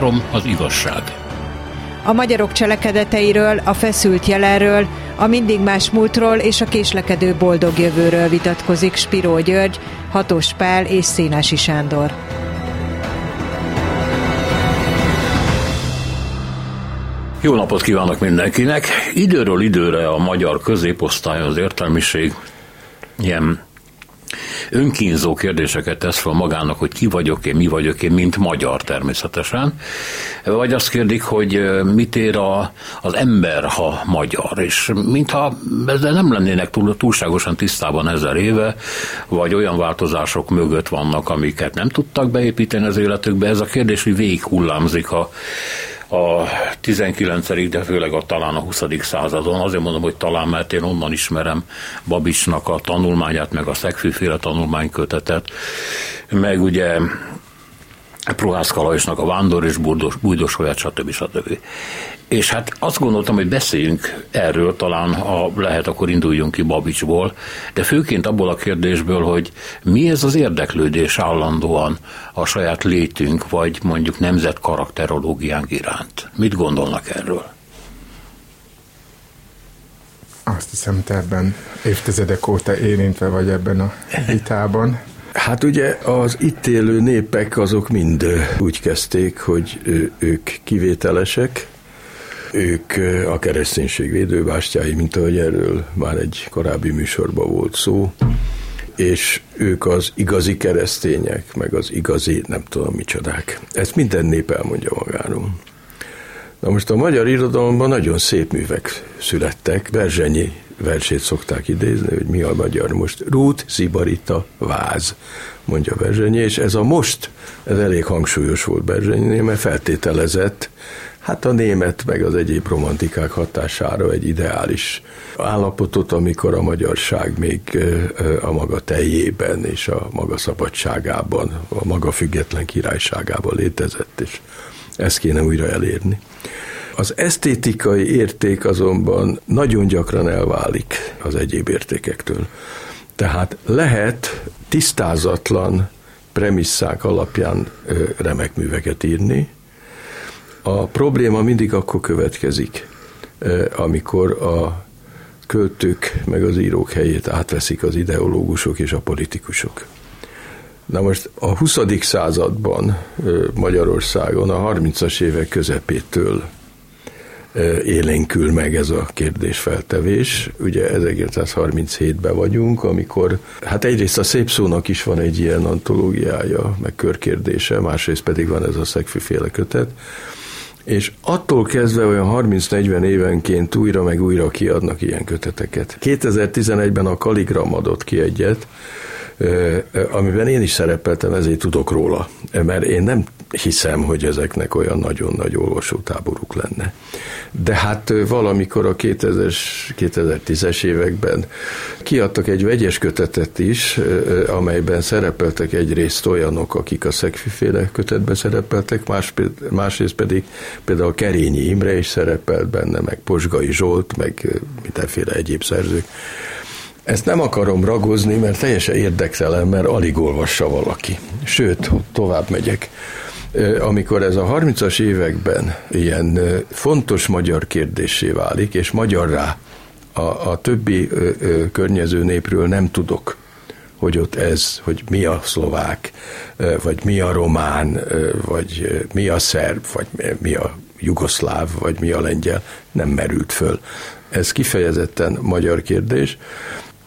Három az igazság. A magyarok cselekedeteiről, a feszült jelenről, a mindig más múltról és a késlekedő boldog jövőről vitatkozik Spiró György, Hatos Pál és Szénási Sándor. Jó napot kívánok mindenkinek! Időről időre a magyar középosztály az értelmiség ilyen önkínzó kérdéseket tesz fel magának, hogy ki vagyok én, mi vagyok én, mint magyar természetesen. Vagy azt kérdik, hogy mit ér a, az ember, ha magyar, és mintha ezzel nem lennének túl, túlságosan tisztában ezer éve, vagy olyan változások mögött vannak, amiket nem tudtak beépíteni az életükbe. Ez a kérdés, hogy végig hullámzik a a 19. de főleg a talán a 20. századon. Azért mondom, hogy talán, mert én onnan ismerem Babicsnak a tanulmányát, meg a szegfűféle tanulmánykötetet, meg ugye Prohász Kalajosnak a Vándor és Bújdos, Bújdos stb. stb. És hát azt gondoltam, hogy beszéljünk erről, talán ha lehet, akkor induljunk ki Babicsból, de főként abból a kérdésből, hogy mi ez az érdeklődés állandóan a saját létünk, vagy mondjuk nemzet karakterológiánk iránt. Mit gondolnak erről? Azt hiszem, te ebben évtizedek óta érintve vagy ebben a vitában. Hát ugye az itt élő népek azok mind úgy kezdték, hogy ők kivételesek, ők a kereszténység védőbástyái, mint ahogy erről már egy korábbi műsorban volt szó, és ők az igazi keresztények, meg az igazi nem tudom micsodák. Ezt minden nép elmondja magáról. Na most a magyar irodalomban nagyon szép művek születtek. Berzsenyi versét szokták idézni, hogy mi a magyar most. Rút, Szibarita, Váz, mondja Berzsenyi, és ez a most, ez elég hangsúlyos volt Berzsenyinél, mert feltételezett, hát a német meg az egyéb romantikák hatására egy ideális állapotot, amikor a magyarság még a maga teljében és a maga szabadságában, a maga független királyságában létezett, és ezt kéne újra elérni. Az esztétikai érték azonban nagyon gyakran elválik az egyéb értékektől. Tehát lehet tisztázatlan premisszák alapján remek műveket írni. A probléma mindig akkor következik, amikor a költők meg az írók helyét átveszik az ideológusok és a politikusok. Na most a 20. században Magyarországon a 30-as évek közepétől élénkül meg ez a kérdésfeltevés. Ugye 1937-ben vagyunk, amikor, hát egyrészt a szép szónak is van egy ilyen antológiája, meg körkérdése, másrészt pedig van ez a szegfűféle kötet, és attól kezdve olyan 30-40 évenként újra meg újra kiadnak ilyen köteteket. 2011-ben a Kaligram adott ki egyet, amiben én is szerepeltem, ezért tudok róla, mert én nem hiszem, hogy ezeknek olyan nagyon nagy olvasótáboruk lenne. De hát valamikor a 2000 2010-es években kiadtak egy vegyes kötetet is, amelyben szerepeltek egyrészt olyanok, akik a szegfűféle kötetben szerepeltek, más, másrészt pedig például Kerényi Imre is szerepelt benne, meg Posgai Zsolt, meg mindenféle egyéb szerzők. Ezt nem akarom ragozni, mert teljesen érdektelen, mert alig olvassa valaki. Sőt, tovább megyek amikor ez a 30-as években ilyen fontos magyar kérdésé válik, és magyarrá a, a többi ö, ö, környező népről nem tudok, hogy ott ez, hogy mi a szlovák, vagy mi a román, vagy mi a szerb, vagy mi a jugoszláv, vagy mi a lengyel, nem merült föl. Ez kifejezetten magyar kérdés.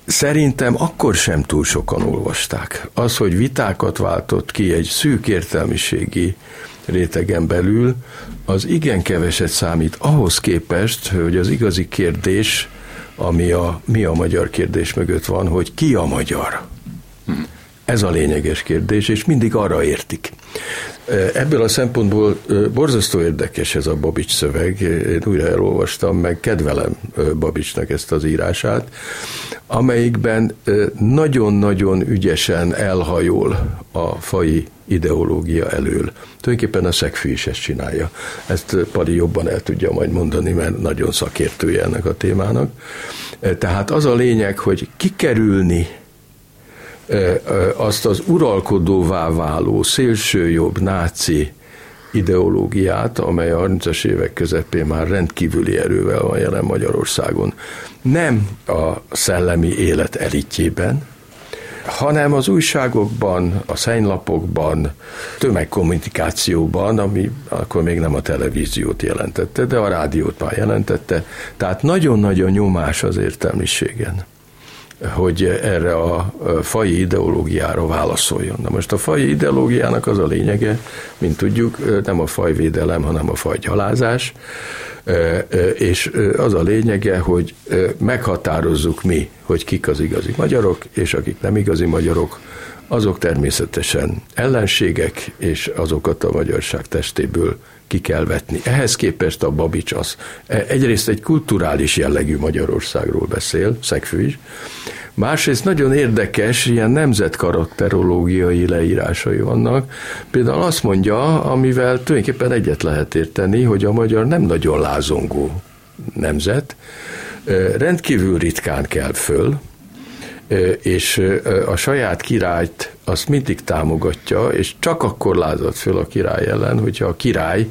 Szerintem akkor sem túl sokan olvasták. Az, hogy vitákat váltott ki egy szűk értelmiségi rétegen belül, az igen keveset számít ahhoz képest, hogy az igazi kérdés, ami a mi a magyar kérdés mögött van, hogy ki a magyar. Ez a lényeges kérdés, és mindig arra értik. Ebből a szempontból borzasztó érdekes ez a Babics szöveg. Én újra elolvastam, meg kedvelem Babicsnak ezt az írását, amelyikben nagyon-nagyon ügyesen elhajol a fai ideológia elől. Tulajdonképpen a szegfű is ezt csinálja. Ezt Pali jobban el tudja majd mondani, mert nagyon szakértője ennek a témának. Tehát az a lényeg, hogy kikerülni azt az uralkodóvá váló szélsőjobb náci ideológiát, amely a 30-as évek közepén már rendkívüli erővel van jelen Magyarországon. Nem a szellemi élet elitjében, hanem az újságokban, a szennylapokban, tömegkommunikációban, ami akkor még nem a televíziót jelentette, de a rádiót már jelentette, tehát nagyon nagy a nyomás az értelmiségen hogy erre a fai ideológiára válaszoljon. Na most a fai ideológiának az a lényege, mint tudjuk, nem a fajvédelem, hanem a fajgyalázás, és az a lényege, hogy meghatározzuk mi, hogy kik az igazi magyarok, és akik nem igazi magyarok, azok természetesen ellenségek, és azokat a magyarság testéből ki kell vetni. Ehhez képest a Babics az e, egyrészt egy kulturális jellegű Magyarországról beszél, Szegfű is, másrészt nagyon érdekes, ilyen nemzetkarakterológiai leírásai vannak. Például azt mondja, amivel tulajdonképpen egyet lehet érteni, hogy a magyar nem nagyon lázongó nemzet, e, rendkívül ritkán kell föl, és a saját királyt azt mindig támogatja, és csak akkor lázad föl a király ellen, hogyha a király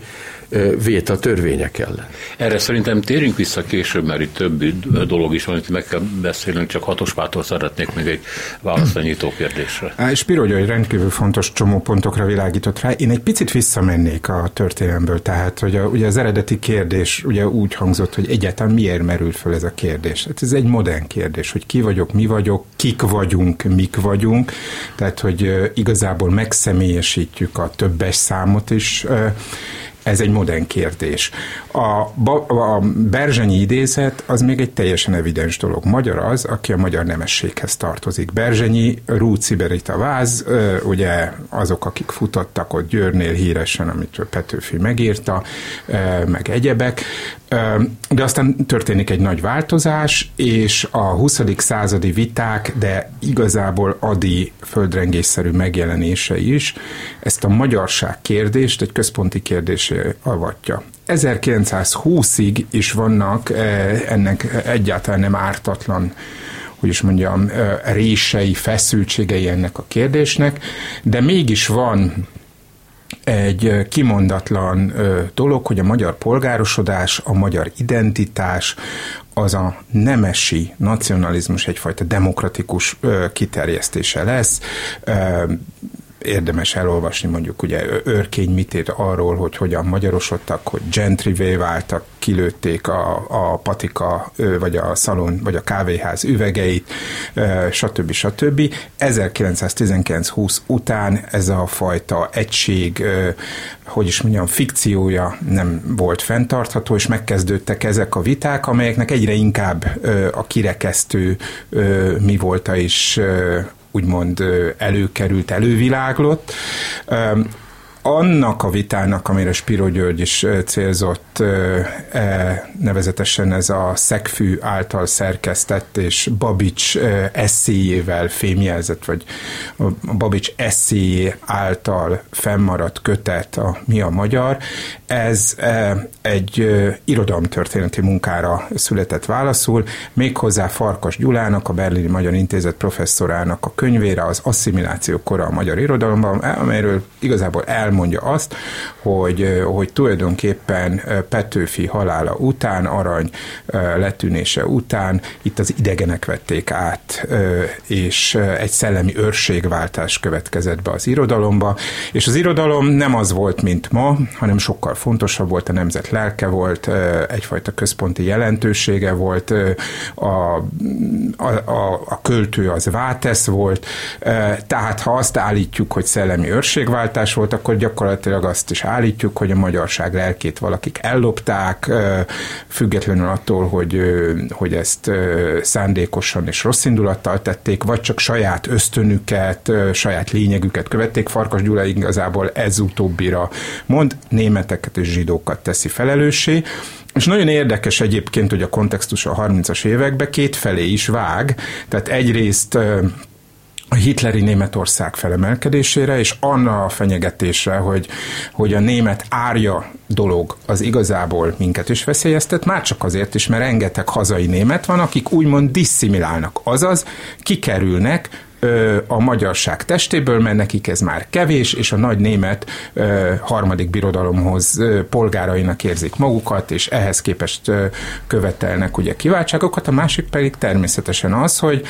vét a törvények ellen. Erre szerintem térünk vissza később, mert itt több dolog is van, itt meg kell beszélnünk, csak Hatos Pától szeretnék még egy választanyító kérdésre. Spiro egy rendkívül fontos csomópontokra világított rá. Én egy picit visszamennék a történelemből, tehát hogy a, ugye az eredeti kérdés ugye úgy hangzott, hogy egyáltalán miért merül föl ez a kérdés. Hát ez egy modern kérdés, hogy ki vagyok, mi vagyok, kik vagyunk, mik vagyunk, tehát hogy igazából megszemélyesítjük a többes számot is, ez egy modern kérdés. A, a Berzsenyi idézet az még egy teljesen evidens dolog. Magyar az, aki a magyar nemességhez tartozik. Berzsenyi, Rúci Berita Váz, ugye azok, akik futottak ott Győrnél híresen, amit Petőfi megírta, meg egyebek. De aztán történik egy nagy változás, és a 20. századi viták, de igazából adi földrengésszerű megjelenése is ezt a magyarság kérdést egy központi kérdésé avatja. 1920-ig is vannak ennek egyáltalán nem ártatlan hogy is mondjam, rései, feszültségei ennek a kérdésnek, de mégis van egy kimondatlan dolog, hogy a magyar polgárosodás, a magyar identitás, az a nemesi nacionalizmus egyfajta demokratikus kiterjesztése lesz érdemes elolvasni mondjuk ugye Örkény mit ír arról, hogy hogyan magyarosodtak, hogy gentryvé váltak, kilőtték a, a patika, vagy a szalon, vagy a kávéház üvegeit, stb. stb. 1919-20 után ez a fajta egység, hogy is mondjam, fikciója nem volt fenntartható, és megkezdődtek ezek a viták, amelyeknek egyre inkább a kirekesztő mi volta is úgymond előkerült, előviláglott annak a vitának, amire Spiro György is célzott, e, nevezetesen ez a Szegfű által szerkesztett és Babics eszéjével fémjelzett, vagy a Babics eszéjé által fennmaradt kötet, a Mi a Magyar, ez egy irodalomtörténeti munkára született válaszul, méghozzá Farkas Gyulának, a Berlini Magyar Intézet professzorának a könyvére, az Asszimiláció kora a magyar irodalomban, amelyről igazából el elmondja azt, hogy, hogy tulajdonképpen Petőfi halála után, arany letűnése után itt az idegenek vették át, és egy szellemi őrségváltás következett be az irodalomba, és az irodalom nem az volt, mint ma, hanem sokkal fontosabb volt, a nemzet lelke volt, egyfajta központi jelentősége volt, a, a, a, a költő az Vátesz volt, tehát ha azt állítjuk, hogy szellemi őrségváltás volt, akkor gyakorlatilag azt is állítjuk, hogy a magyarság lelkét valakik ellopták, függetlenül attól, hogy, hogy ezt szándékosan és rossz indulattal tették, vagy csak saját ösztönüket, saját lényegüket követték. Farkas Gyula igazából ez utóbbira mond, németeket és zsidókat teszi felelőssé. És nagyon érdekes egyébként, hogy a kontextus a 30-as években két felé is vág, tehát egyrészt a hitleri Németország felemelkedésére, és anna a fenyegetésre, hogy, hogy a német árja dolog az igazából minket is veszélyeztet, már csak azért is, mert rengeteg hazai német van, akik úgymond disszimilálnak, azaz kikerülnek a magyarság testéből, mert nekik ez már kevés, és a nagy német harmadik birodalomhoz polgárainak érzik magukat, és ehhez képest követelnek ugye kiváltságokat, a másik pedig természetesen az, hogy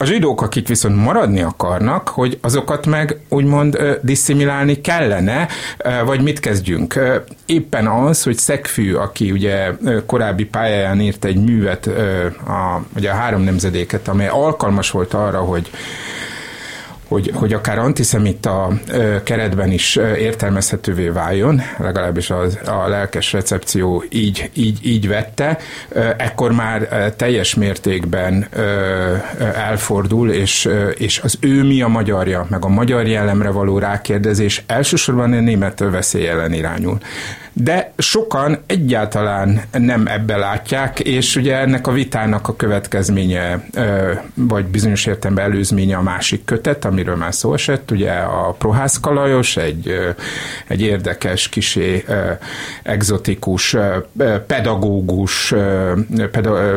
a zsidók, akik viszont maradni akarnak, hogy azokat meg úgymond diszimilálni kellene, vagy mit kezdjünk? Éppen az, hogy Szegfű, aki ugye korábbi pályáján írt egy művet, a, ugye a három nemzedéket, amely alkalmas volt arra, hogy hogy, hogy akár antiszemita keretben is értelmezhetővé váljon, legalábbis az, a lelkes recepció így, így, így vette, ekkor már teljes mértékben elfordul, és, és az ő mi a magyarja, meg a magyar jellemre való rákérdezés elsősorban a német veszély ellen irányul de sokan egyáltalán nem ebbe látják, és ugye ennek a vitának a következménye, vagy bizonyos értelemben előzménye a másik kötet, amiről már szó esett, ugye a Prohász Kalajos, egy, egy érdekes, kisé egzotikus pedagógus,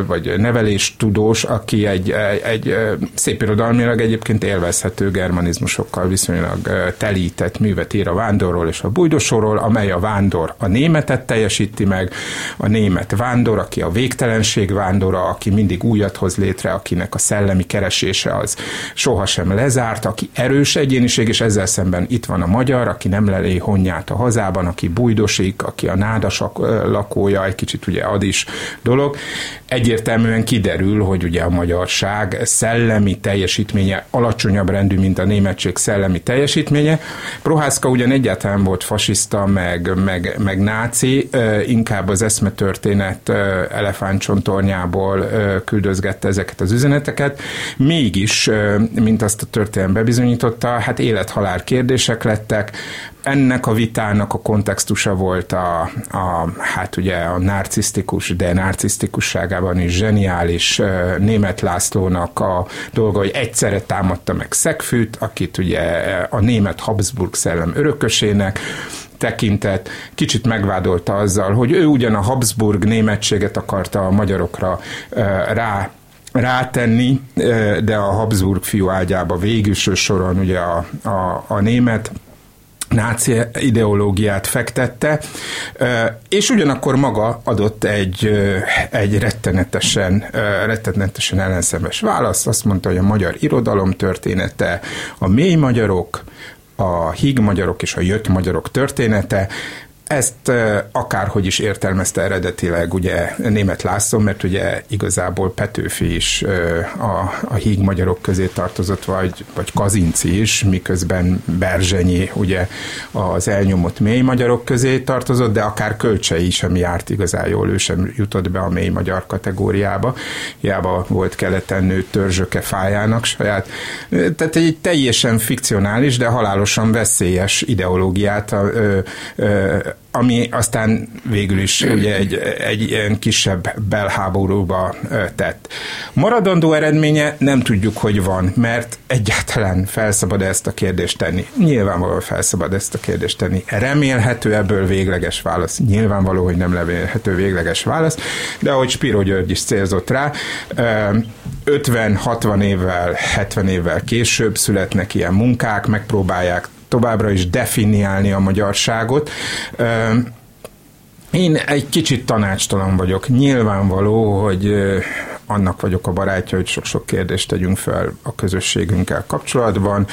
vagy neveléstudós, aki egy, egy szép irodalmilag egyébként élvezhető germanizmusokkal viszonylag telített művet ír a vándorról és a bújdosóról, amely a vándor a németet teljesíti meg, a német vándor, aki a végtelenség vándora, aki mindig újat hoz létre, akinek a szellemi keresése az sohasem lezárt, aki erős egyéniség, és ezzel szemben itt van a magyar, aki nem lelé honját a hazában, aki bújdosik, aki a nádasak lakója, egy kicsit ugye ad is dolog. Egyértelműen kiderül, hogy ugye a magyarság szellemi teljesítménye alacsonyabb rendű, mint a németség szellemi teljesítménye. Prohászka ugyan egyáltalán volt fasiszta, meg, meg, meg náci, inkább az eszmetörténet elefántcsontornyából küldözgette ezeket az üzeneteket. Mégis, mint azt a történet bebizonyította, hát élet-halál kérdések lettek, ennek a vitának a kontextusa volt a, a hát ugye a narcisztikus, de narcisztikusságában is zseniális német Lászlónak a dolga, hogy egyszerre támadta meg Szegfűt, akit ugye a német Habsburg szellem örökösének, tekintett, kicsit megvádolta azzal, hogy ő ugyan a Habsburg németséget akarta a magyarokra rá rátenni, de a Habsburg fiú ágyába végülső soron ugye a, a, a német náci ideológiát fektette, és ugyanakkor maga adott egy, egy rettenetesen, rettenetesen ellenszemes választ. Azt mondta, hogy a magyar irodalom története, a mély magyarok, a híg magyarok és a jött magyarok története, ezt akárhogy is értelmezte eredetileg ugye német László, mert ugye igazából Petőfi is a, a híg magyarok közé tartozott, vagy, vagy Kazinci is, miközben Berzsenyi ugye az elnyomott mély magyarok közé tartozott, de akár Kölcsei is, ami járt igazán jól, ő sem jutott be a mély magyar kategóriába. Hiába volt keleten nő törzsöke fájának saját. Tehát egy teljesen fikcionális, de halálosan veszélyes ideológiát ö, ö, ami aztán végül is ugye egy, egy ilyen kisebb belháborúba tett. Maradandó eredménye nem tudjuk, hogy van, mert egyáltalán felszabad ezt a kérdést tenni. Nyilvánvalóan felszabad ezt a kérdést tenni. Remélhető ebből végleges válasz. Nyilvánvaló, hogy nem remélhető végleges válasz, de ahogy Spiro György is célzott rá, 50-60 évvel, 70 évvel később születnek ilyen munkák, megpróbálják továbbra is definiálni a magyarságot. Én egy kicsit tanácstalan vagyok. Nyilvánvaló, hogy annak vagyok a barátja, hogy sok-sok kérdést tegyünk fel a közösségünkkel kapcsolatban,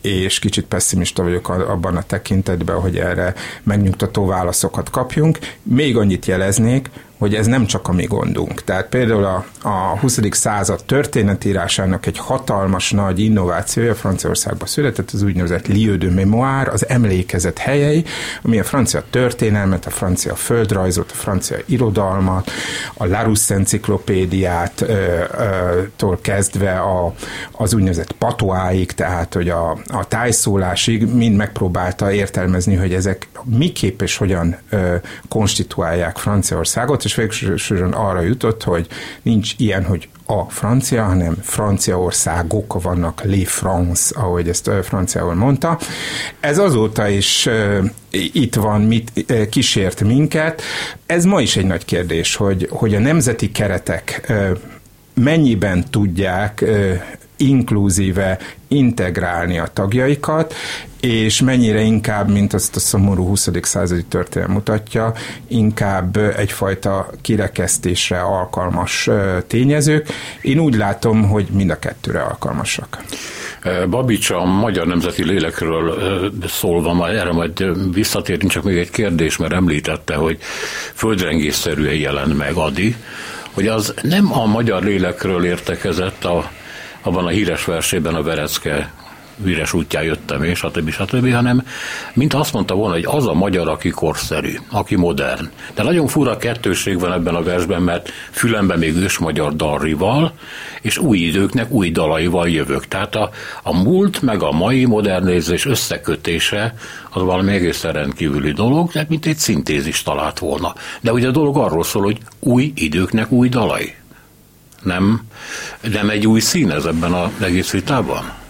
és kicsit pessimista vagyok abban a tekintetben, hogy erre megnyugtató válaszokat kapjunk. Még annyit jeleznék, hogy ez nem csak a mi gondunk. Tehát például a, a 20. század történetírásának egy hatalmas nagy innovációja Franciaországban született, az úgynevezett lieu de mémoire, az emlékezet helyei, ami a francia történelmet, a francia földrajzot, a francia irodalmat, a Larousse enciklopédiát tól kezdve a, az úgynevezett patoáig, tehát hogy a, a tájszólásig mind megpróbálta értelmezni, hogy ezek miképp és hogyan ö, konstituálják Franciaországot, és végsősorban arra jutott, hogy nincs ilyen, hogy a francia, hanem Franciaországok vannak, les France, ahogy ezt franciául mondta. Ez azóta is itt van, mit kísért minket. Ez ma is egy nagy kérdés, hogy, hogy a nemzeti keretek mennyiben tudják inkluzíve integrálni a tagjaikat, és mennyire inkább, mint azt a szomorú 20. századi történelem mutatja, inkább egyfajta kirekesztésre alkalmas tényezők. Én úgy látom, hogy mind a kettőre alkalmasak. Babics a Magyar Nemzeti Lélekről szólva, erre majd visszatérünk, csak még egy kérdés, mert említette, hogy földrengésszerűen jelent meg Adi, hogy az nem a magyar lélekről értekezett a, abban a híres versében a Verecke üres útján jöttem, és stb. stb., hanem mint azt mondta volna, hogy az a magyar, aki korszerű, aki modern. De nagyon fura kettőség van ebben a versben, mert fülemben még ős magyar dalrival, és új időknek új dalaival jövök. Tehát a, a múlt meg a mai modernizés összekötése az valami egészen rendkívüli dolog, tehát mint egy szintézis talált volna. De ugye a dolog arról szól, hogy új időknek új dalai. Nem, nem egy új szín ez ebben az egész vitában?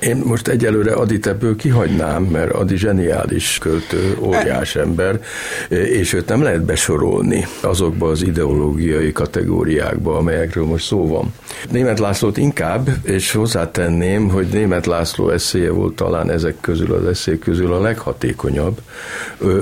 Én most egyelőre Adit ebből kihagynám, mert Adi zseniális költő, óriás ember, és őt nem lehet besorolni azokba az ideológiai kategóriákba, amelyekről most szó van. Német Lászlót inkább, és hozzátenném, hogy Német László eszéje volt talán ezek közül az eszék közül a leghatékonyabb,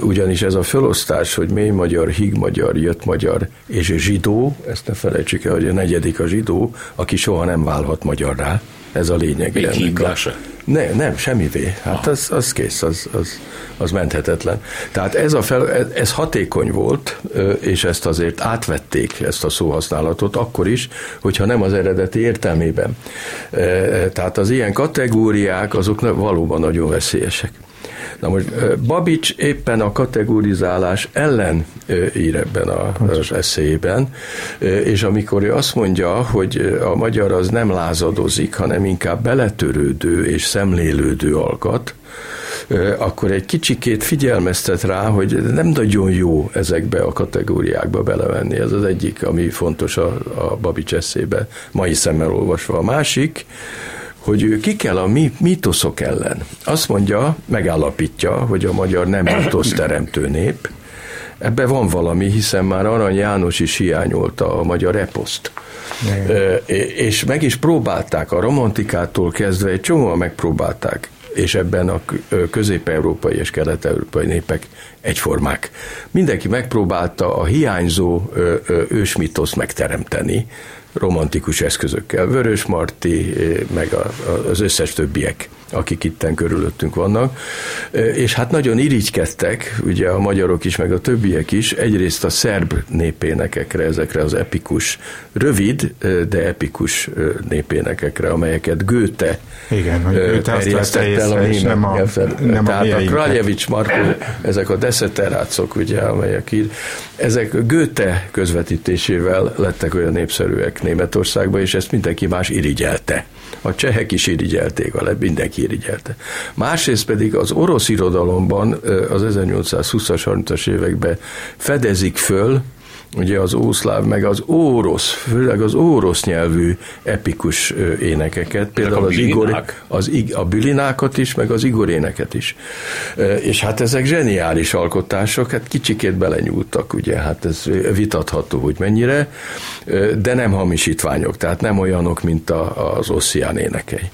ugyanis ez a felosztás, hogy mély magyar, híg magyar, jött magyar és zsidó, ezt ne felejtsük el, hogy a negyedik a zsidó, aki soha nem válhat magyarrá, ez a lényeg. Még hígása? Ne, nem, semmivé. Hát az, az kész, az, az, az menthetetlen. Tehát ez, a fel, ez hatékony volt, és ezt azért átvették, ezt a szóhasználatot, akkor is, hogyha nem az eredeti értelmében. Tehát az ilyen kategóriák, azok valóban nagyon veszélyesek. Na most Babics éppen a kategorizálás ellen ír ebben az eszélyben, és amikor ő azt mondja, hogy a magyar az nem lázadozik, hanem inkább beletörődő és szemlélődő alkat, akkor egy kicsikét figyelmeztet rá, hogy nem nagyon jó ezekbe a kategóriákba belevenni. Ez az egyik, ami fontos a, a Babics eszébe, mai szemmel olvasva. A másik, hogy ő ki kell a mítoszok ellen. Azt mondja, megállapítja, hogy a magyar nem mítosz teremtő nép. Ebben van valami, hiszen már Arany János is hiányolta a magyar eposzt. E, és meg is próbálták, a romantikától kezdve egy csomóan megpróbálták, és ebben a közép-európai és kelet-európai népek egyformák. Mindenki megpróbálta a hiányzó ősmitoszt megteremteni, romantikus eszközökkel. Vörös Marti, eh, meg az összes többiek akik itten körülöttünk vannak, és hát nagyon irigykedtek, ugye a magyarok is, meg a többiek is, egyrészt a szerb népénekekre, ezekre az epikus, rövid, de epikus népénekekre, amelyeket Goethe igen, hogy Goethe azt el a német nem a, nem Tehát a, a Kraljevics Marko, ezek a deszeterácok, ugye, amelyek így, ezek Goethe közvetítésével lettek olyan népszerűek Németországban, és ezt mindenki más irigyelte. A csehek is irigyelték, a mindenki irigyelte. Másrészt pedig az orosz irodalomban az 1820-as, 30-as években fedezik föl ugye az ószláv, meg az órosz, főleg az órosz nyelvű epikus énekeket, például az, igor, az a bülinákat is, meg az igor éneket is. És hát ezek zseniális alkotások, hát kicsikét belenyúltak, ugye, hát ez vitatható, hogy mennyire, de nem hamisítványok, tehát nem olyanok, mint az osszián énekei.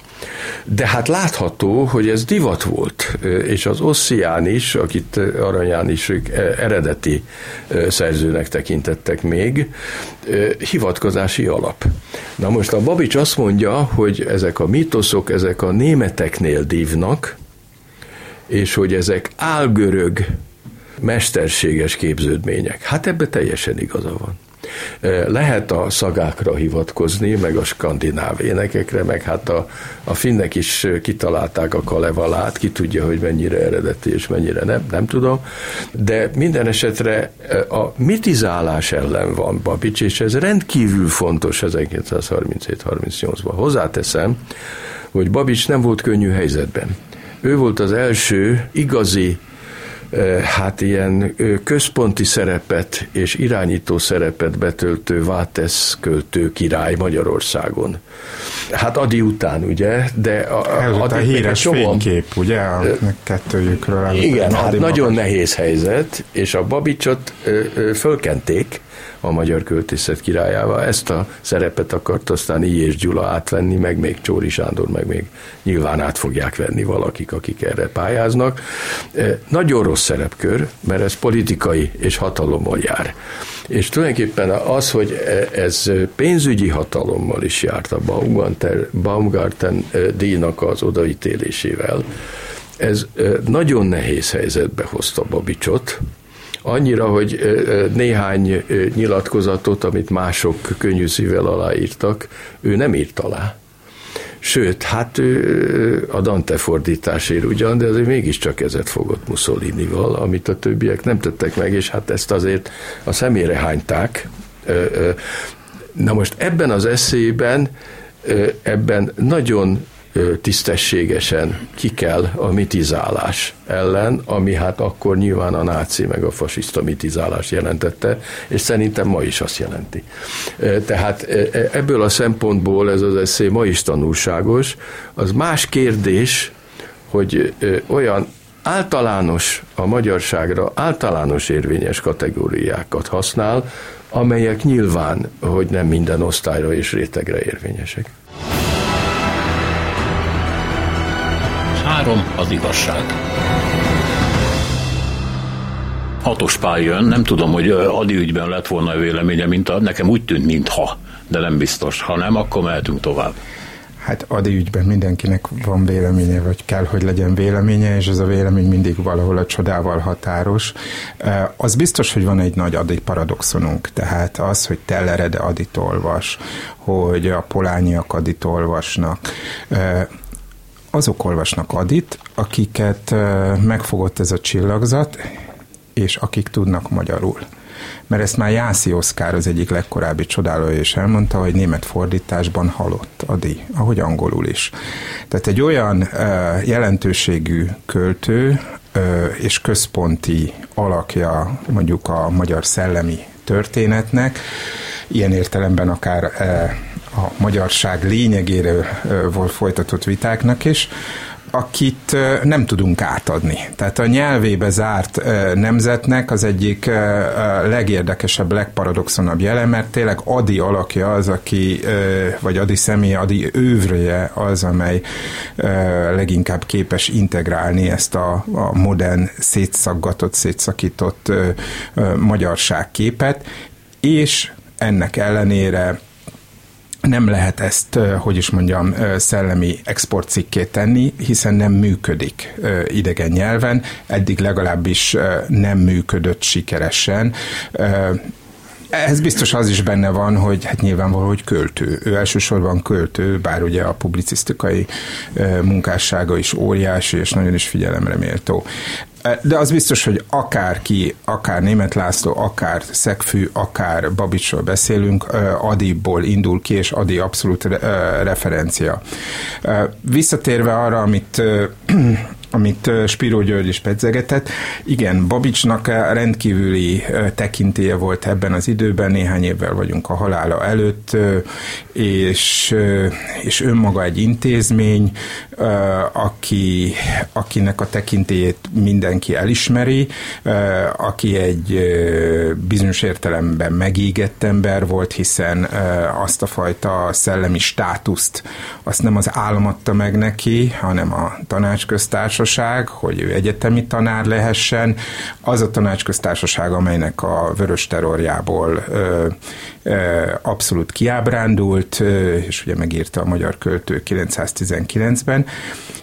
De hát látható, hogy ez divat volt, és az Osszián is, akit Aranyán is eredeti szerzőnek tekintettek még, hivatkozási alap. Na most a Babics azt mondja, hogy ezek a mitoszok, ezek a németeknél divnak, és hogy ezek álgörög mesterséges képződmények. Hát ebbe teljesen igaza van. Lehet a szagákra hivatkozni, meg a skandináv énekekre, meg hát a, a finnek is kitalálták a kalevalát, ki tudja, hogy mennyire eredeti és mennyire nem, nem tudom, de minden esetre a mitizálás ellen van Babics, és ez rendkívül fontos 1937-38-ban. Hozzáteszem, hogy Babics nem volt könnyű helyzetben. Ő volt az első igazi hát ilyen központi szerepet és irányító szerepet betöltő Vátesz költő király Magyarországon. Hát Adi után, ugye, de a, Ez Adi a híres fénykép, ugye, a kettőjükről. Igen, hát nagyon nehéz helyzet, és a Babicsot fölkenték, a magyar költészet királyával. Ezt a szerepet akart aztán I. és Gyula átvenni, meg még Csóri Sándor, meg még nyilván át fogják venni valakik, akik erre pályáznak. Nagyon rossz szerepkör, mert ez politikai és hatalommal jár. És tulajdonképpen az, hogy ez pénzügyi hatalommal is járt a Baumgarten, Baumgarten díjnak az odaítélésével, ez nagyon nehéz helyzetbe hozta Babicsot, annyira, hogy néhány nyilatkozatot, amit mások könnyű szívvel aláírtak, ő nem írt alá. Sőt, hát ő a Dante fordításért ugyan, de azért mégiscsak ezet fogott Mussolinival, amit a többiek nem tettek meg, és hát ezt azért a szemére hányták. Na most ebben az eszében, ebben nagyon tisztességesen ki kell a mitizálás ellen, ami hát akkor nyilván a náci meg a fasiszta mitizálás jelentette, és szerintem ma is azt jelenti. Tehát ebből a szempontból ez az eszé ma is tanulságos. Az más kérdés, hogy olyan általános a magyarságra általános érvényes kategóriákat használ, amelyek nyilván, hogy nem minden osztályra és rétegre érvényesek. Három az igazság. Hatos pál jön, nem tudom, hogy Adi ügyben lett volna véleménye, mint a, nekem úgy tűnt, mintha, de nem biztos. Ha nem, akkor mehetünk tovább. Hát Adi ügyben mindenkinek van véleménye, vagy kell, hogy legyen véleménye, és ez a vélemény mindig valahol a csodával határos. Az biztos, hogy van egy nagy Adi paradoxonunk, tehát az, hogy Tellerede Adit olvas, hogy a polányiak Adit olvasnak, azok olvasnak Adit, akiket megfogott ez a csillagzat, és akik tudnak magyarul. Mert ezt már Jászi Oszkár az egyik legkorábbi csodálója is elmondta, hogy német fordításban halott Adi, ahogy angolul is. Tehát egy olyan jelentőségű költő és központi alakja mondjuk a magyar szellemi történetnek, ilyen értelemben akár a magyarság lényegéről volt folytatott vitáknak is, akit nem tudunk átadni. Tehát a nyelvébe zárt nemzetnek az egyik legérdekesebb, legparadoxonabb jele, mert tényleg Adi alakja az, aki, vagy Adi személy, Adi övreje az, amely leginkább képes integrálni ezt a, a modern, szétszaggatott, szétszakított magyarságképet, és ennek ellenére nem lehet ezt, hogy is mondjam, szellemi exportcikkét tenni, hiszen nem működik idegen nyelven, eddig legalábbis nem működött sikeresen. Ez biztos az is benne van, hogy hát nyilvánvaló, hogy költő. Ő elsősorban költő, bár ugye a publicisztikai munkássága is óriási, és nagyon is figyelemre méltó. De az biztos, hogy akárki, akár Német László, akár Szegfű, akár Babicsról beszélünk, Adiból indul ki, és Adi abszolút referencia. Visszatérve arra, amit amit Spiró György is pedzegetett. Igen, Babicsnak rendkívüli tekintélye volt ebben az időben, néhány évvel vagyunk a halála előtt, és, és önmaga egy intézmény, aki, akinek a tekintélyét mindenki elismeri, aki egy bizonyos értelemben megégett ember volt, hiszen azt a fajta szellemi státuszt azt nem az állam adta meg neki, hanem a tanácsköztársaság, hogy ő egyetemi tanár lehessen. Az a tanácsköztársaság, amelynek a vörös terrorjából abszolút kiábrándult, és ugye megírta a magyar költő 919-ben,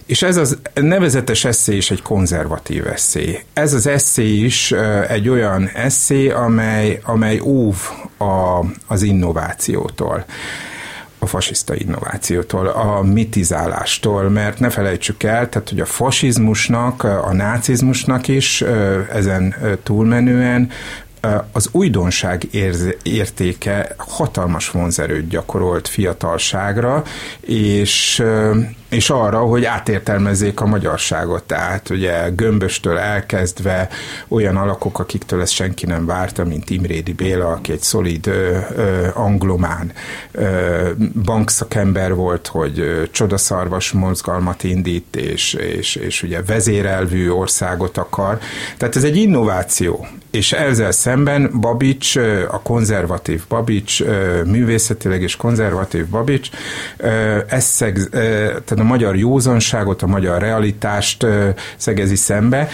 és ez az nevezetes eszé is egy konzervatív eszé. Ez az eszé is egy olyan eszé, amely, amely óv a, az innovációtól a fasiszta innovációtól, a mitizálástól, mert ne felejtsük el, tehát hogy a fasizmusnak, a nácizmusnak is ezen túlmenően az újdonság értéke hatalmas vonzerőt gyakorolt fiatalságra, és és arra, hogy átértelmezzék a magyarságot. Tehát ugye gömböstől elkezdve olyan alakok, akiktől ezt senki nem várta, mint Imrédi Béla, aki egy szolid ö, ö, anglomán ö, bankszakember volt, hogy ö, csodaszarvas mozgalmat indít, és, és, és ugye vezérelvű országot akar. Tehát ez egy innováció, és ezzel szemben Babics, a konzervatív Babics, művészetileg és konzervatív Babics, ezt szeg, tehát a magyar józanságot, a magyar realitást szegezi szembe,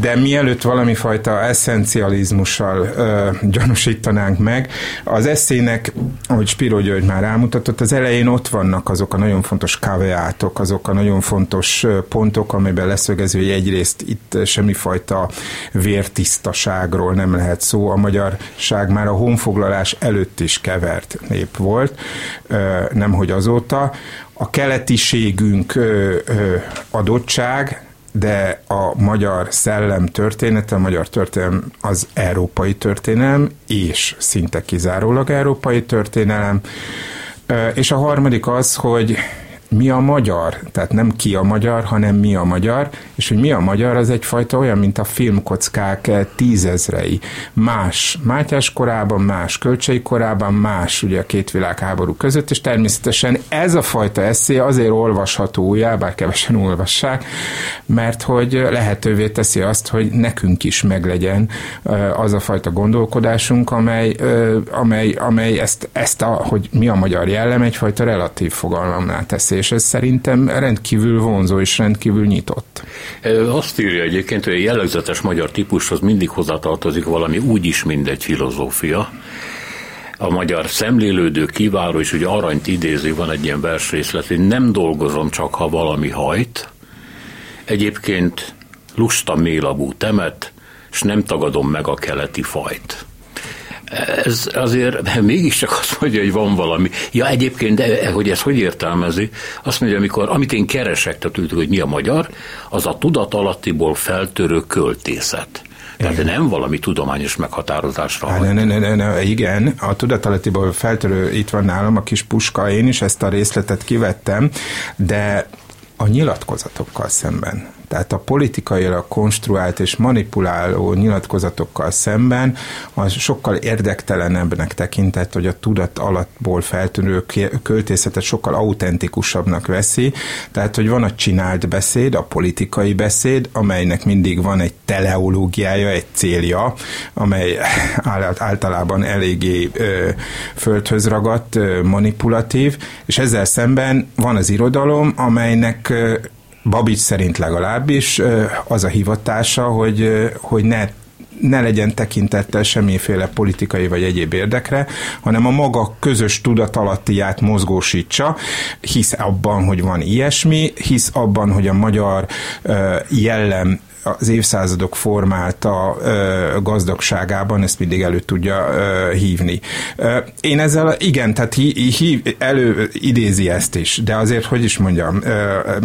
de mielőtt valami fajta eszencializmussal gyanúsítanánk meg, az eszének, ahogy Spiro György már rámutatott, az elején ott vannak azok a nagyon fontos kaveátok, azok a nagyon fontos pontok, amelyben leszögező, hogy egyrészt itt semmifajta vértisztaságról nem lehet szó, a magyarság már a honfoglalás előtt is kevert nép volt, nemhogy azóta. A keletiségünk adottság, de a magyar szellem története, a magyar történelem az európai történelem, és szinte kizárólag európai történelem. És a harmadik az, hogy mi a magyar, tehát nem ki a magyar, hanem mi a magyar, és hogy mi a magyar, az egyfajta olyan, mint a filmkockák tízezrei. Más Mátyás korában, más Kölcsei korában, más ugye a két világháború között, és természetesen ez a fajta eszé azért olvasható újjá, bár kevesen olvassák, mert hogy lehetővé teszi azt, hogy nekünk is meglegyen az a fajta gondolkodásunk, amely, amely, amely ezt, ezt a, hogy mi a magyar jellem, egyfajta relatív fogalmamnál teszi, és ez szerintem rendkívül vonzó és rendkívül nyitott. Azt írja egyébként, hogy a jellegzetes magyar típushoz mindig hozzátartozik valami úgyis mindegy filozófia. A magyar szemlélődő kiváló, és ugye aranyt idézi, van egy ilyen versrészlet, hogy nem dolgozom csak, ha valami hajt. Egyébként lusta mélabú temet, és nem tagadom meg a keleti fajt ez azért mégiscsak azt mondja, hogy van valami. Ja, egyébként, de, hogy ez hogy értelmezi? Azt mondja, amikor, amit én keresek, tehát tudjuk, hogy mi a magyar, az a tudatalattiból feltörő költészet. Tehát igen. nem valami tudományos meghatározásra. Hát, ne, ne, ne, ne, ne, igen, a tudatalattiból feltörő itt van nálam a kis puska, én is ezt a részletet kivettem, de a nyilatkozatokkal szemben tehát a politikailag konstruált és manipuláló nyilatkozatokkal szemben az sokkal érdektelenebbnek tekintett, hogy a tudat alattból feltűnő költészetet sokkal autentikusabbnak veszi. Tehát, hogy van a csinált beszéd, a politikai beszéd, amelynek mindig van egy teleológiája, egy célja, amely általában eléggé ö, földhöz ragadt, ö, manipulatív, és ezzel szemben van az irodalom, amelynek Babics szerint legalábbis az a hivatása, hogy, hogy ne ne legyen tekintettel semmiféle politikai vagy egyéb érdekre, hanem a maga közös tudatalattiát mozgósítsa, hisz abban, hogy van ilyesmi, hisz abban, hogy a magyar jellem az évszázadok formálta gazdagságában ezt mindig elő tudja hívni. Én ezzel, igen, tehát hí, hí, elő idézi ezt is, de azért, hogy is mondjam,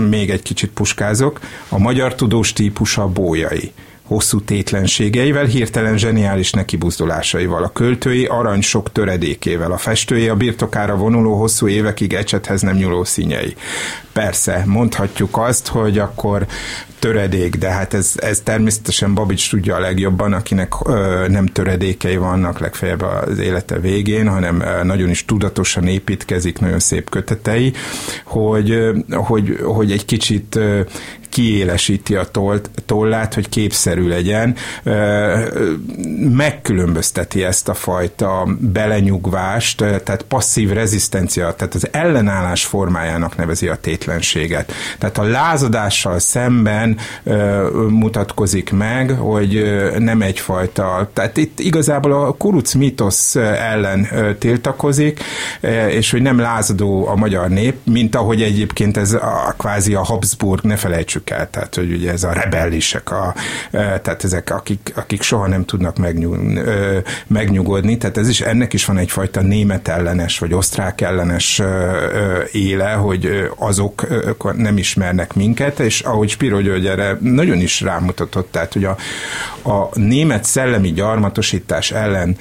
még egy kicsit puskázok, a magyar tudós típusa bójai hosszú tétlenségeivel, hirtelen zseniális nekibuzdulásaival, a költői arany sok töredékével, a festői a birtokára vonuló hosszú évekig ecsethez nem nyúló színei. Persze, mondhatjuk azt, hogy akkor töredék, de hát ez, ez természetesen Babics tudja a legjobban, akinek ö, nem töredékei vannak legfeljebb az élete végén, hanem ö, nagyon is tudatosan építkezik, nagyon szép kötetei, hogy, ö, hogy, hogy egy kicsit ö, kiélesíti a tolt, tollát, hogy képszerű legyen, megkülönbözteti ezt a fajta belenyugvást, tehát passzív rezisztencia, tehát az ellenállás formájának nevezi a tétlenséget. Tehát a lázadással szemben mutatkozik meg, hogy nem egyfajta, tehát itt igazából a kuruc mitosz ellen tiltakozik, és hogy nem lázadó a magyar nép, mint ahogy egyébként ez a, kvázi a Habsburg, ne felejtsük el. Tehát, hogy ugye ez a rebellisek, a, tehát ezek, akik, akik soha nem tudnak megnyug, megnyugodni, tehát ez is, ennek is van egyfajta német ellenes, vagy osztrák ellenes éle, hogy azok nem ismernek minket, és ahogy Spiro György erre nagyon is rámutatott, tehát hogy a, a német szellemi gyarmatosítás ellen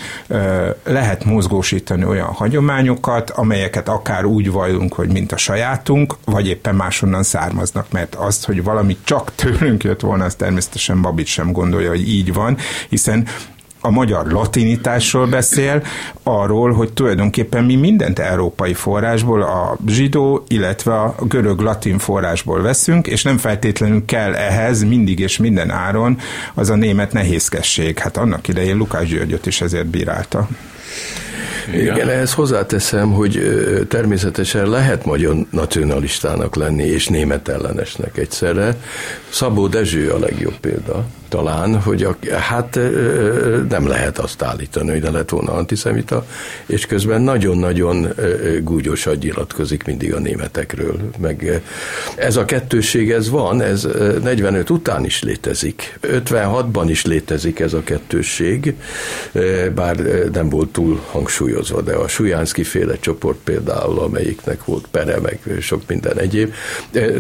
lehet mozgósítani olyan hagyományokat, amelyeket akár úgy vallunk, hogy mint a sajátunk, vagy éppen máshonnan származnak, mert azt, hogy valami csak tőlünk jött volna, az természetesen Babit sem gondolja, hogy így van, hiszen a magyar latinitásról beszél, arról, hogy tulajdonképpen mi mindent európai forrásból, a zsidó, illetve a görög-latin forrásból veszünk, és nem feltétlenül kell ehhez mindig és minden áron az a német nehézkesség. Hát annak idején Lukács Györgyöt is ezért bírálta. Igen. Igen, ehhez hozzáteszem, hogy természetesen lehet magyar nacionalistának lenni, és német ellenesnek egyszerre. Szabó Dezső a legjobb példa talán, hogy a, hát nem lehet azt állítani, hogy ne lett volna antiszemita, és közben nagyon-nagyon gúgyosan nyilatkozik mindig a németekről. Meg ez a kettőség, ez van, ez 45 után is létezik. 56-ban is létezik ez a kettőség, bár nem volt túl hangsúlyozva, de a Sujánszki féle csoport például, amelyiknek volt pere, meg sok minden egyéb.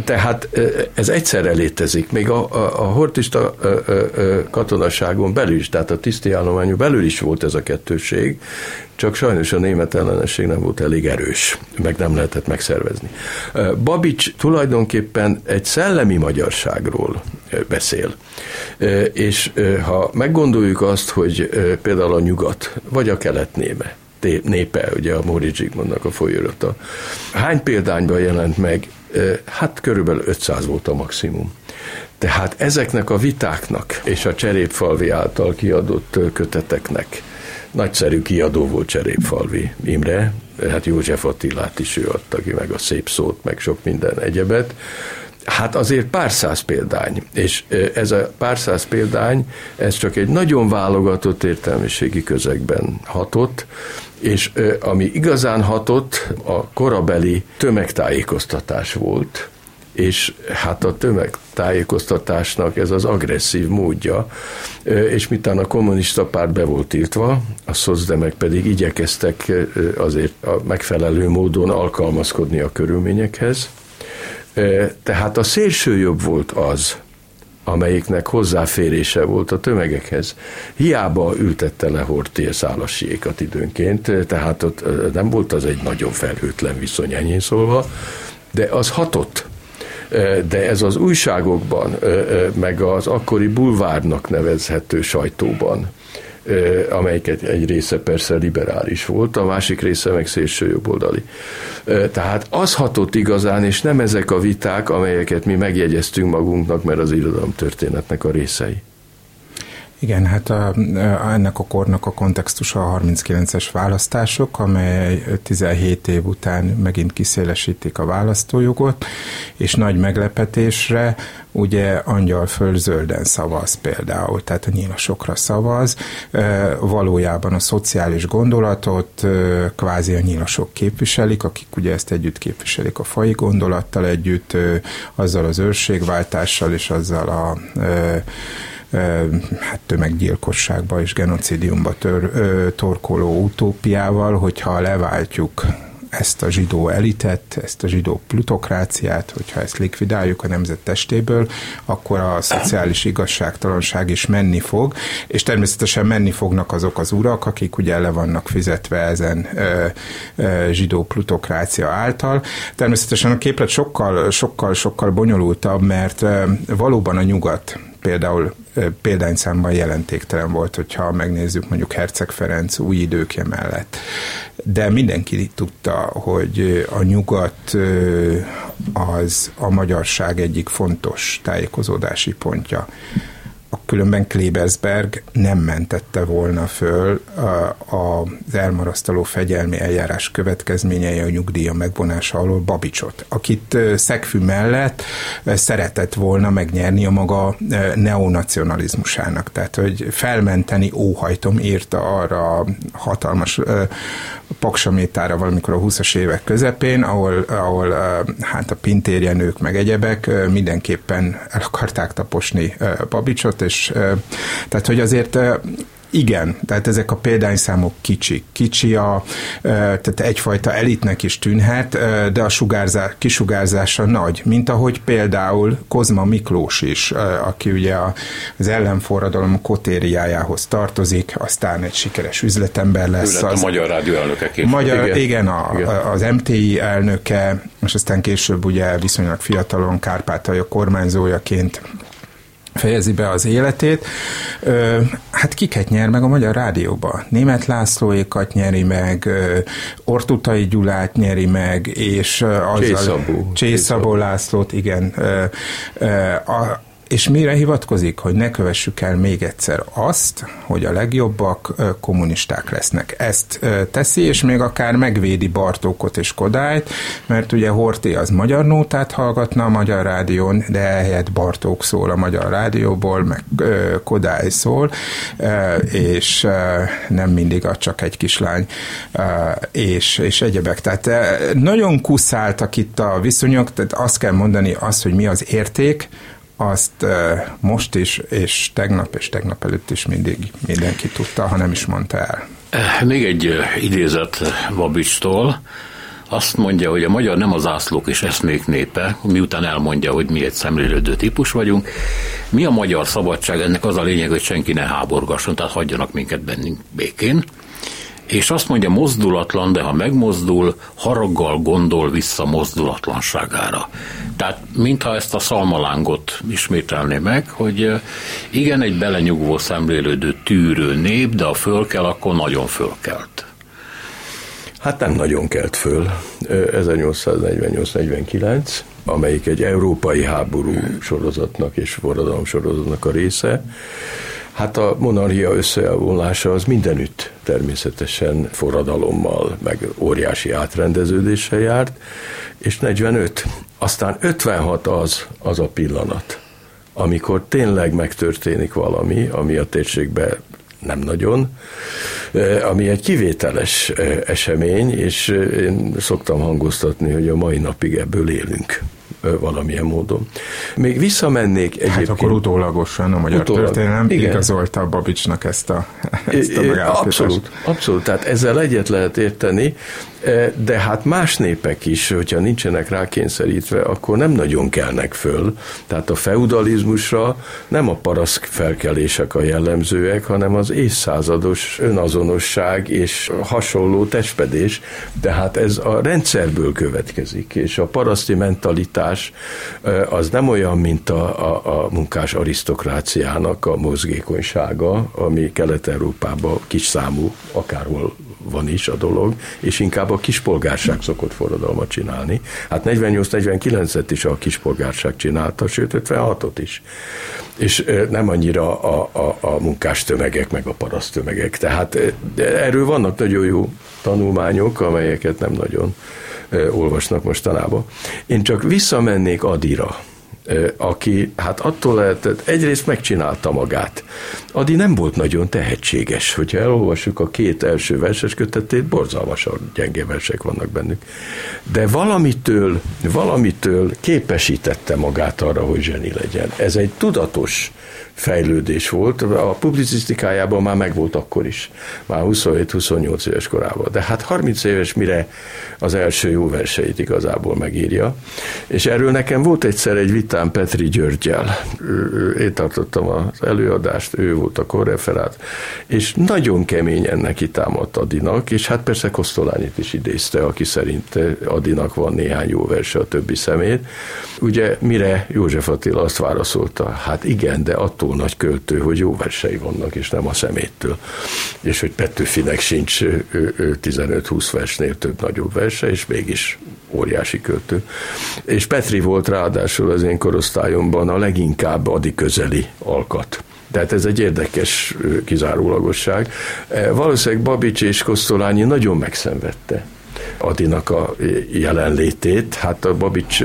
Tehát ez egyszerre létezik. Még a, a, a hortista katonaságon belül is, tehát a tiszti állományú belül is volt ez a kettőség, csak sajnos a német ellenesség nem volt elég erős, meg nem lehetett megszervezni. Babics tulajdonképpen egy szellemi magyarságról beszél. És ha meggondoljuk azt, hogy például a nyugat, vagy a kelet néme, népe, ugye a Móri Zsigmondnak a folyóirata. Hány példányban jelent meg? Hát körülbelül 500 volt a maximum. Tehát ezeknek a vitáknak és a Cserépfalvi által kiadott köteteknek nagyszerű kiadó volt Cserépfalvi Imre, hát József Attilát is ő adta ki, meg a szép szót, meg sok minden egyebet. Hát azért pár száz példány, és ez a pár száz példány, ez csak egy nagyon válogatott értelmiségi közegben hatott, és ami igazán hatott, a korabeli tömegtájékoztatás volt, és hát a tömegtájékoztatásnak ez az agresszív módja, és mitán a kommunista párt be volt tiltva, a szozdemek pedig igyekeztek azért a megfelelő módon alkalmazkodni a körülményekhez, tehát a szélső jobb volt az, amelyiknek hozzáférése volt a tömegekhez. Hiába ültette le Horthy szálassiékat időnként, tehát ott nem volt az egy nagyon felhőtlen viszony, enyén szólva, de az hatott de ez az újságokban, meg az akkori bulvárnak nevezhető sajtóban, amelyiket egy része persze liberális volt, a másik része meg szélső jobboldali. Tehát az hatott igazán, és nem ezek a viták, amelyeket mi megjegyeztünk magunknak, mert az irodalom történetnek a részei. Igen, hát a, a, ennek a kornak a kontextusa a 39-es választások, amely 17 év után megint kiszélesítik a választójogot, és nagy meglepetésre ugye Angyalföld zölden szavaz például, tehát a nyilasokra szavaz, valójában a szociális gondolatot kvázi a nyilasok képviselik, akik ugye ezt együtt képviselik a fai gondolattal együtt, azzal az őrségváltással és azzal a hát tömeggyilkosságba és genocidiumba tör, torkoló utópiával, hogyha leváltjuk ezt a zsidó elitet, ezt a zsidó plutokráciát, hogyha ezt likvidáljuk a nemzet testéből, akkor a szociális igazságtalanság is menni fog, és természetesen menni fognak azok az urak, akik ugye le vannak fizetve ezen ö, ö, zsidó plutokrácia által. Természetesen a képlet sokkal, sokkal, sokkal bonyolultabb, mert ö, valóban a nyugat például példányszámban jelentéktelen volt, hogyha megnézzük mondjuk Herceg Ferenc új időkje mellett. De mindenki tudta, hogy a nyugat az a magyarság egyik fontos tájékozódási pontja. Különben Klebersberg nem mentette volna föl az elmarasztaló fegyelmi eljárás következményei a nyugdíja megvonása alól Babicsot, akit szegfű mellett szeretett volna megnyerni a maga neonacionalizmusának. Tehát, hogy felmenteni óhajtom írta arra hatalmas paksamétára valamikor a 20-as évek közepén, ahol, ahol hát a pintérjenők meg egyebek mindenképpen el akarták taposni Babicsot, és tehát, hogy azért igen, tehát ezek a példányszámok kicsik. Kicsi a, tehát egyfajta elitnek is tűnhet, de a sugárzás, kisugárzása nagy, mint ahogy például Kozma Miklós is, aki ugye az ellenforradalom kotériájához tartozik, aztán egy sikeres üzletember lesz. Ő lett az, a Magyar Rádió elnökeként. Magyar, igen, igen, a, igen, az MTI elnöke, és aztán később ugye viszonylag fiatalon Kárpátalja kormányzójaként fejezi be az életét. Hát kiket nyer meg a Magyar Rádióba? Német Lászlóékat nyeri meg, Ortutai Gyulát nyeri meg, és azzal... Csészabó. Csészabó Lászlót, igen. A, és mire hivatkozik, hogy ne kövessük el még egyszer azt, hogy a legjobbak kommunisták lesznek. Ezt teszi, és még akár megvédi Bartókot és Kodályt, mert ugye Horté az magyar nótát hallgatna a Magyar Rádión, de ehelyett Bartók szól a Magyar Rádióból, meg Kodály szól, és nem mindig a csak egy kislány, és, és egyebek. Tehát nagyon kuszáltak itt a viszonyok, tehát azt kell mondani, azt, hogy mi az érték, azt most is, és tegnap, és tegnap előtt is mindig mindenki tudta, ha nem is mondta el. Még egy idézet Babicstól. Azt mondja, hogy a magyar nem az ászlók és eszmék népe, miután elmondja, hogy mi egy szemlélődő típus vagyunk. Mi a magyar szabadság? Ennek az a lényeg, hogy senki ne háborgasson, tehát hagyjanak minket bennünk békén és azt mondja mozdulatlan, de ha megmozdul, haraggal gondol vissza mozdulatlanságára. Tehát mintha ezt a szalmalángot ismételné meg, hogy igen, egy belenyugvó szemlélődő tűrő nép, de ha föl kell, akkor nagyon fölkelt. Hát nem nagyon kelt föl. 1848-49, amelyik egy európai háború sorozatnak és forradalom sorozatnak a része, Hát a monarchia összevonulása az mindenütt természetesen forradalommal, meg óriási átrendeződéssel járt, és 45. Aztán 56 az, az a pillanat, amikor tényleg megtörténik valami, ami a térségbe nem nagyon, eh, ami egy kivételes eh, esemény, és eh, én szoktam hangoztatni, hogy a mai napig ebből élünk valamilyen módon. Még visszamennék egyébként... Hát akkor utólagosan a magyar utólag, történelem igen. igazolta a Babicsnak ezt a, ezt a Abszolút, abszolút. Tehát ezzel egyet lehet érteni, de hát más népek is, hogyha nincsenek rákényszerítve, akkor nem nagyon kelnek föl. Tehát a feudalizmusra nem a parasz felkelések a jellemzőek, hanem az évszázados önazonosság és hasonló testpedés, de hát ez a rendszerből következik, és a paraszti mentalitás az nem olyan, mint a, a, a munkás arisztokráciának a mozgékonysága, ami Kelet-Európában kis számú, akárhol van is a dolog, és inkább a kispolgárság szokott forradalmat csinálni. Hát 48-49-et is a kispolgárság csinálta, sőt 56-ot is. És nem annyira a, a, a munkás tömegek, meg a paraszt tömegek. Tehát erről vannak nagyon jó tanulmányok, amelyeket nem nagyon olvasnak mostanában. Én csak visszamennék Adira, aki hát attól lehetett, egyrészt megcsinálta magát. Adi nem volt nagyon tehetséges, hogyha elolvassuk a két első verses kötetét, borzalmasan gyenge versek vannak bennük. De valamitől, valamitől képesítette magát arra, hogy zseni legyen. Ez egy tudatos fejlődés volt. A publicisztikájában már megvolt akkor is, már 27-28 éves korában. De hát 30 éves mire az első jó verseit igazából megírja. És erről nekem volt egyszer egy vitám Petri Györgyel. Én tartottam az előadást, ő volt a korreferát, és nagyon keményen neki támadt Adinak, és hát persze Kosztolányit is idézte, aki szerint Adinak van néhány jó verse a többi szemét. Ugye mire József Attila azt válaszolta, hát igen, de attól nagy költő, hogy jó versei vannak, és nem a szeméttől. És hogy Petőfinek sincs 15-20 versnél több nagyobb verse, és mégis óriási költő. És Petri volt ráadásul az én korosztályomban a leginkább adi közeli alkat Tehát ez egy érdekes kizárólagosság. Valószínűleg Babics és Kosztolányi nagyon megszenvedte Adinak a jelenlétét. Hát a Babics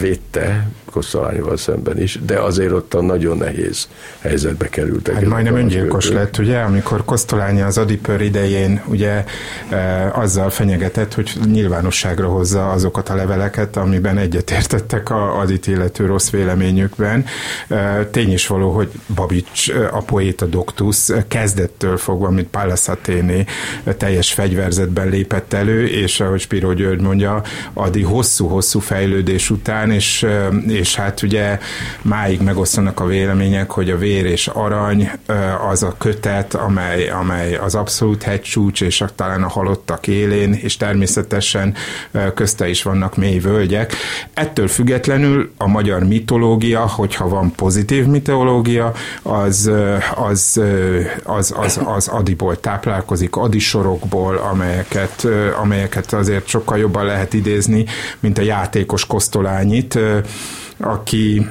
védte Kosztolányival szemben is, de azért ott a nagyon nehéz helyzetbe kerültek. Hát majdnem öngyilkos lett, ugye, amikor Kosztolányi az Adipör idején ugye e, azzal fenyegetett, hogy nyilvánosságra hozza azokat a leveleket, amiben egyetértettek a Adit illető rossz véleményükben. E, tény is való, hogy Babics, a poéta doktus kezdettől fogva, mint Pallas Athéné teljes fegyverzetben lépett elő, és ahogy Spiro György mondja, Adi hosszú-hosszú fejlődés után, és, és hát ugye máig megosztanak a vélemények, hogy a vér és arany az a kötet, amely, amely az abszolút hegycsúcs, és talán a halottak élén, és természetesen közte is vannak mély völgyek. Ettől függetlenül a magyar mitológia, hogyha van pozitív mitológia, az, az, az, az, az adiból táplálkozik, adisorokból, amelyeket, amelyeket azért sokkal jobban lehet idézni, mint a játékos kosztolányit, aki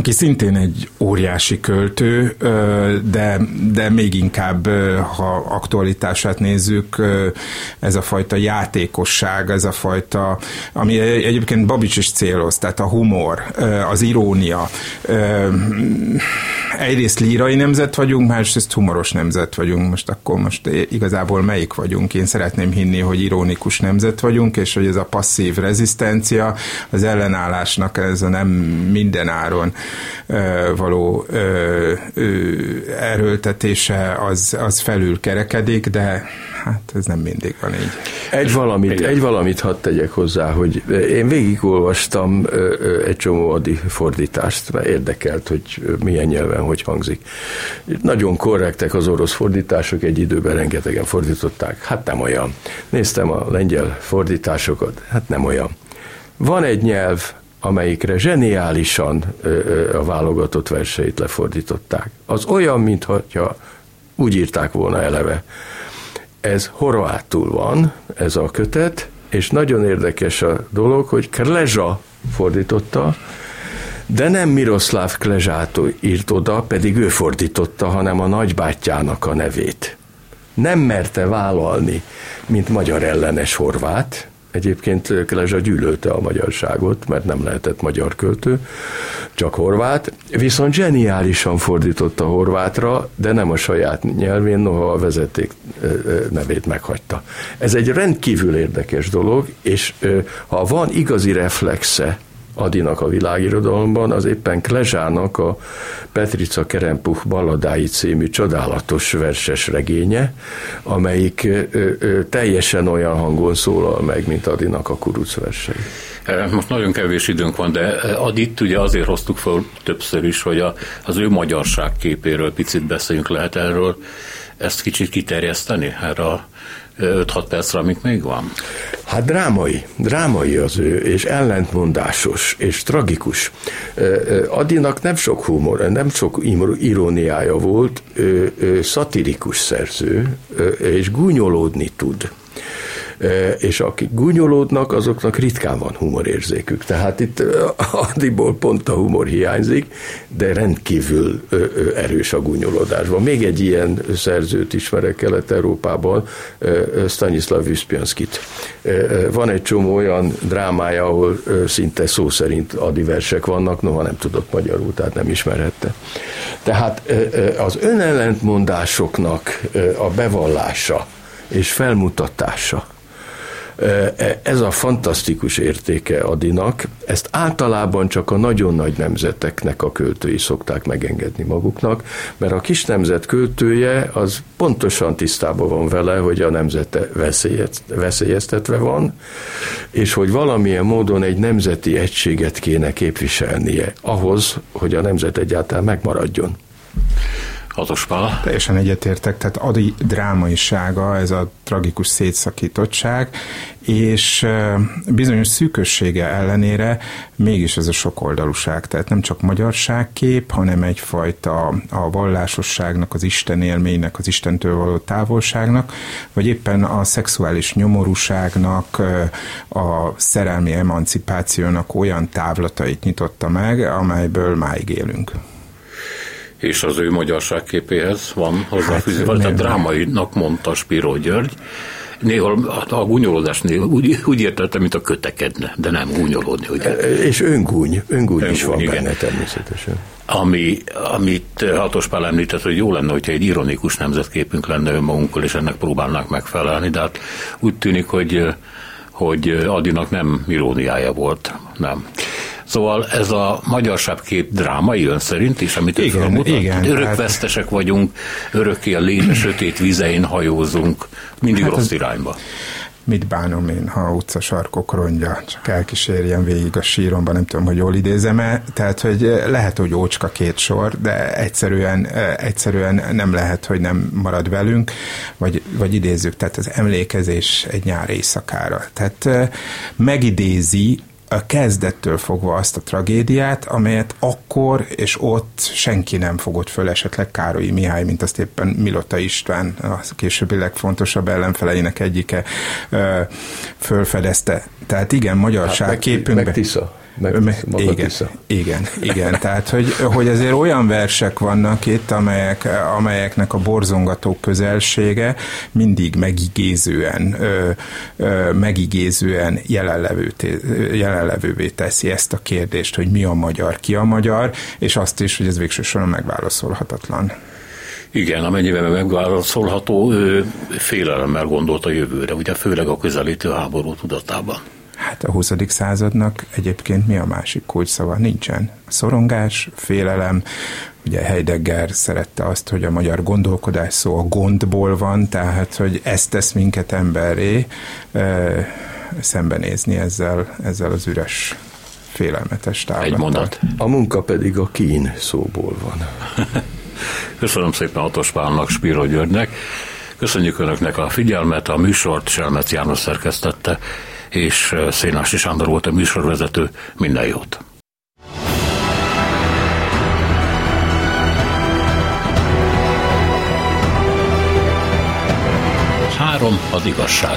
aki szintén egy óriási költő, de, de még inkább, ha aktualitását nézzük, ez a fajta játékosság, ez a fajta, ami egyébként Babics is céloz, tehát a humor, az irónia. Egyrészt lírai nemzet vagyunk, másrészt humoros nemzet vagyunk. Most akkor most igazából melyik vagyunk? Én szeretném hinni, hogy ironikus nemzet vagyunk, és hogy ez a passzív rezisztencia, az ellenállásnak ez a nem minden áron való erőltetése az, az felül kerekedik, de hát ez nem mindig van így. Egy valamit, egy valamit hadd tegyek hozzá, hogy én végigolvastam egy csomó adi fordítást, mert érdekelt, hogy milyen nyelven hogy hangzik. Nagyon korrektek az orosz fordítások, egy időben rengetegen fordították, hát nem olyan. Néztem a lengyel fordításokat, hát nem olyan. Van egy nyelv, amelyikre zseniálisan a válogatott verseit lefordították. Az olyan, mintha úgy írták volna eleve. Ez horvátul van, ez a kötet, és nagyon érdekes a dolog, hogy Klezsa fordította, de nem Miroslav Klezsátó írt oda, pedig ő fordította, hanem a nagybátyjának a nevét. Nem merte vállalni, mint magyar ellenes horvát, Egyébként Kelezsa gyűlölte a magyarságot, mert nem lehetett magyar költő, csak horvát, viszont zseniálisan fordította horvátra, de nem a saját nyelvén, noha a vezeték nevét meghagyta. Ez egy rendkívül érdekes dolog, és ha van igazi reflexe Adinak a világirodalomban, az éppen Klezsának a Petrica Kerempuch balladái című csodálatos verses regénye, amelyik ö, ö, teljesen olyan hangon szólal meg, mint Adinak a kuruc versei. Most nagyon kevés időnk van, de Adit ugye azért hoztuk fel többször is, hogy a, az ő magyarság képéről picit beszéljünk lehet erről, ezt kicsit kiterjeszteni erre a 5-6 percre, amik még van? Hát drámai, drámai az ő, és ellentmondásos, és tragikus. Adinak nem sok humor, nem sok iróniája volt, ő, ő szatirikus szerző, és gúnyolódni tud és akik gúnyolódnak, azoknak ritkán van humorérzékük. Tehát itt Adiból pont a humor hiányzik, de rendkívül erős a gúnyolódásban. Még egy ilyen szerzőt ismerek Kelet-Európában, Stanislav Vyspianskit. Van egy csomó olyan drámája, ahol szinte szó szerint Adi versek vannak, noha nem tudott magyarul, tehát nem ismerhette. Tehát az önellentmondásoknak a bevallása és felmutatása, ez a fantasztikus értéke Adinak, ezt általában csak a nagyon nagy nemzeteknek a költői szokták megengedni maguknak, mert a kis nemzet költője az pontosan tisztában van vele, hogy a nemzete veszélyeztetve van, és hogy valamilyen módon egy nemzeti egységet kéne képviselnie ahhoz, hogy a nemzet egyáltalán megmaradjon. Hatos. Teljesen egyetértek, tehát adi drámaisága, ez a tragikus szétszakítottság, és bizonyos szűkössége ellenére mégis ez a sokoldalúság, tehát nem csak magyarságkép, hanem egyfajta a vallásosságnak, az Isten élménynek, az Istentől való távolságnak, vagy éppen a szexuális nyomorúságnak, a szerelmi emancipációnak olyan távlatait nyitotta meg, amelyből máig élünk. És az ő magyarságképéhez van hozzáfűző, hát, a drámainak mondta Spiro György, néha a gúnyolódásnél úgy, úgy értettem, mint a kötekedne, de nem gúnyolódni. Ugye? És öngúny, öngúny, öngúny is van igen. benne természetesen. Ami, amit Hatos Pál említett, hogy jó lenne, hogyha egy ironikus nemzetképünk lenne önmagunkkal, és ennek próbálnánk megfelelni, de hát úgy tűnik, hogy hogy Adinak nem iróniája volt, nem. Szóval ez a kép drámai ön szerint is, amit igen, mutat, igen, örökvesztesek hát... vagyunk, örökké a léne sötét vizein hajózunk, mindig hát rossz az... irányba. Mit bánom én, ha a utcasarkok rongya, csak elkísérjen végig a síromban, nem tudom, hogy jól idézem-e, tehát, hogy lehet, hogy ócska két sor, de egyszerűen, egyszerűen nem lehet, hogy nem marad velünk, vagy, vagy idézzük, tehát az emlékezés egy nyár éjszakára. Tehát megidézi a kezdettől fogva azt a tragédiát, amelyet akkor és ott senki nem fogott föl, esetleg Károlyi Mihály, mint azt éppen Milota István, a későbbi legfontosabb ellenfeleinek egyike fölfedezte. Tehát igen, magyarság hát meg, képünkben... Meg Tisza. Meg igen, igen, igen, tehát hogy, hogy azért olyan versek vannak itt, amelyek, amelyeknek a borzongató közelsége mindig megigézően, ö, ö, megigézően jelenlevő, jelenlevővé teszi ezt a kérdést, hogy mi a magyar, ki a magyar, és azt is, hogy ez végső soron megválaszolhatatlan. Igen, amennyiben megválaszolható, ő félelemmel gondolt a jövőre, ugye főleg a közelítő háború tudatában. Hát a 20. századnak egyébként mi a másik kulcsszava? Nincsen. A szorongás, félelem, ugye Heidegger szerette azt, hogy a magyar gondolkodás szó a gondból van, tehát hogy ezt tesz minket emberré, szembenézni ezzel, ezzel az üres félelmetes távlattal. Egy mondat. A munka pedig a kín szóból van. Köszönöm szépen Atos Pálnak, Spiro Györgynek. Köszönjük Önöknek a figyelmet, a műsort Selmec János szerkesztette és Szénási Sándor volt a műsorvezető. Minden jót! Három az igazság.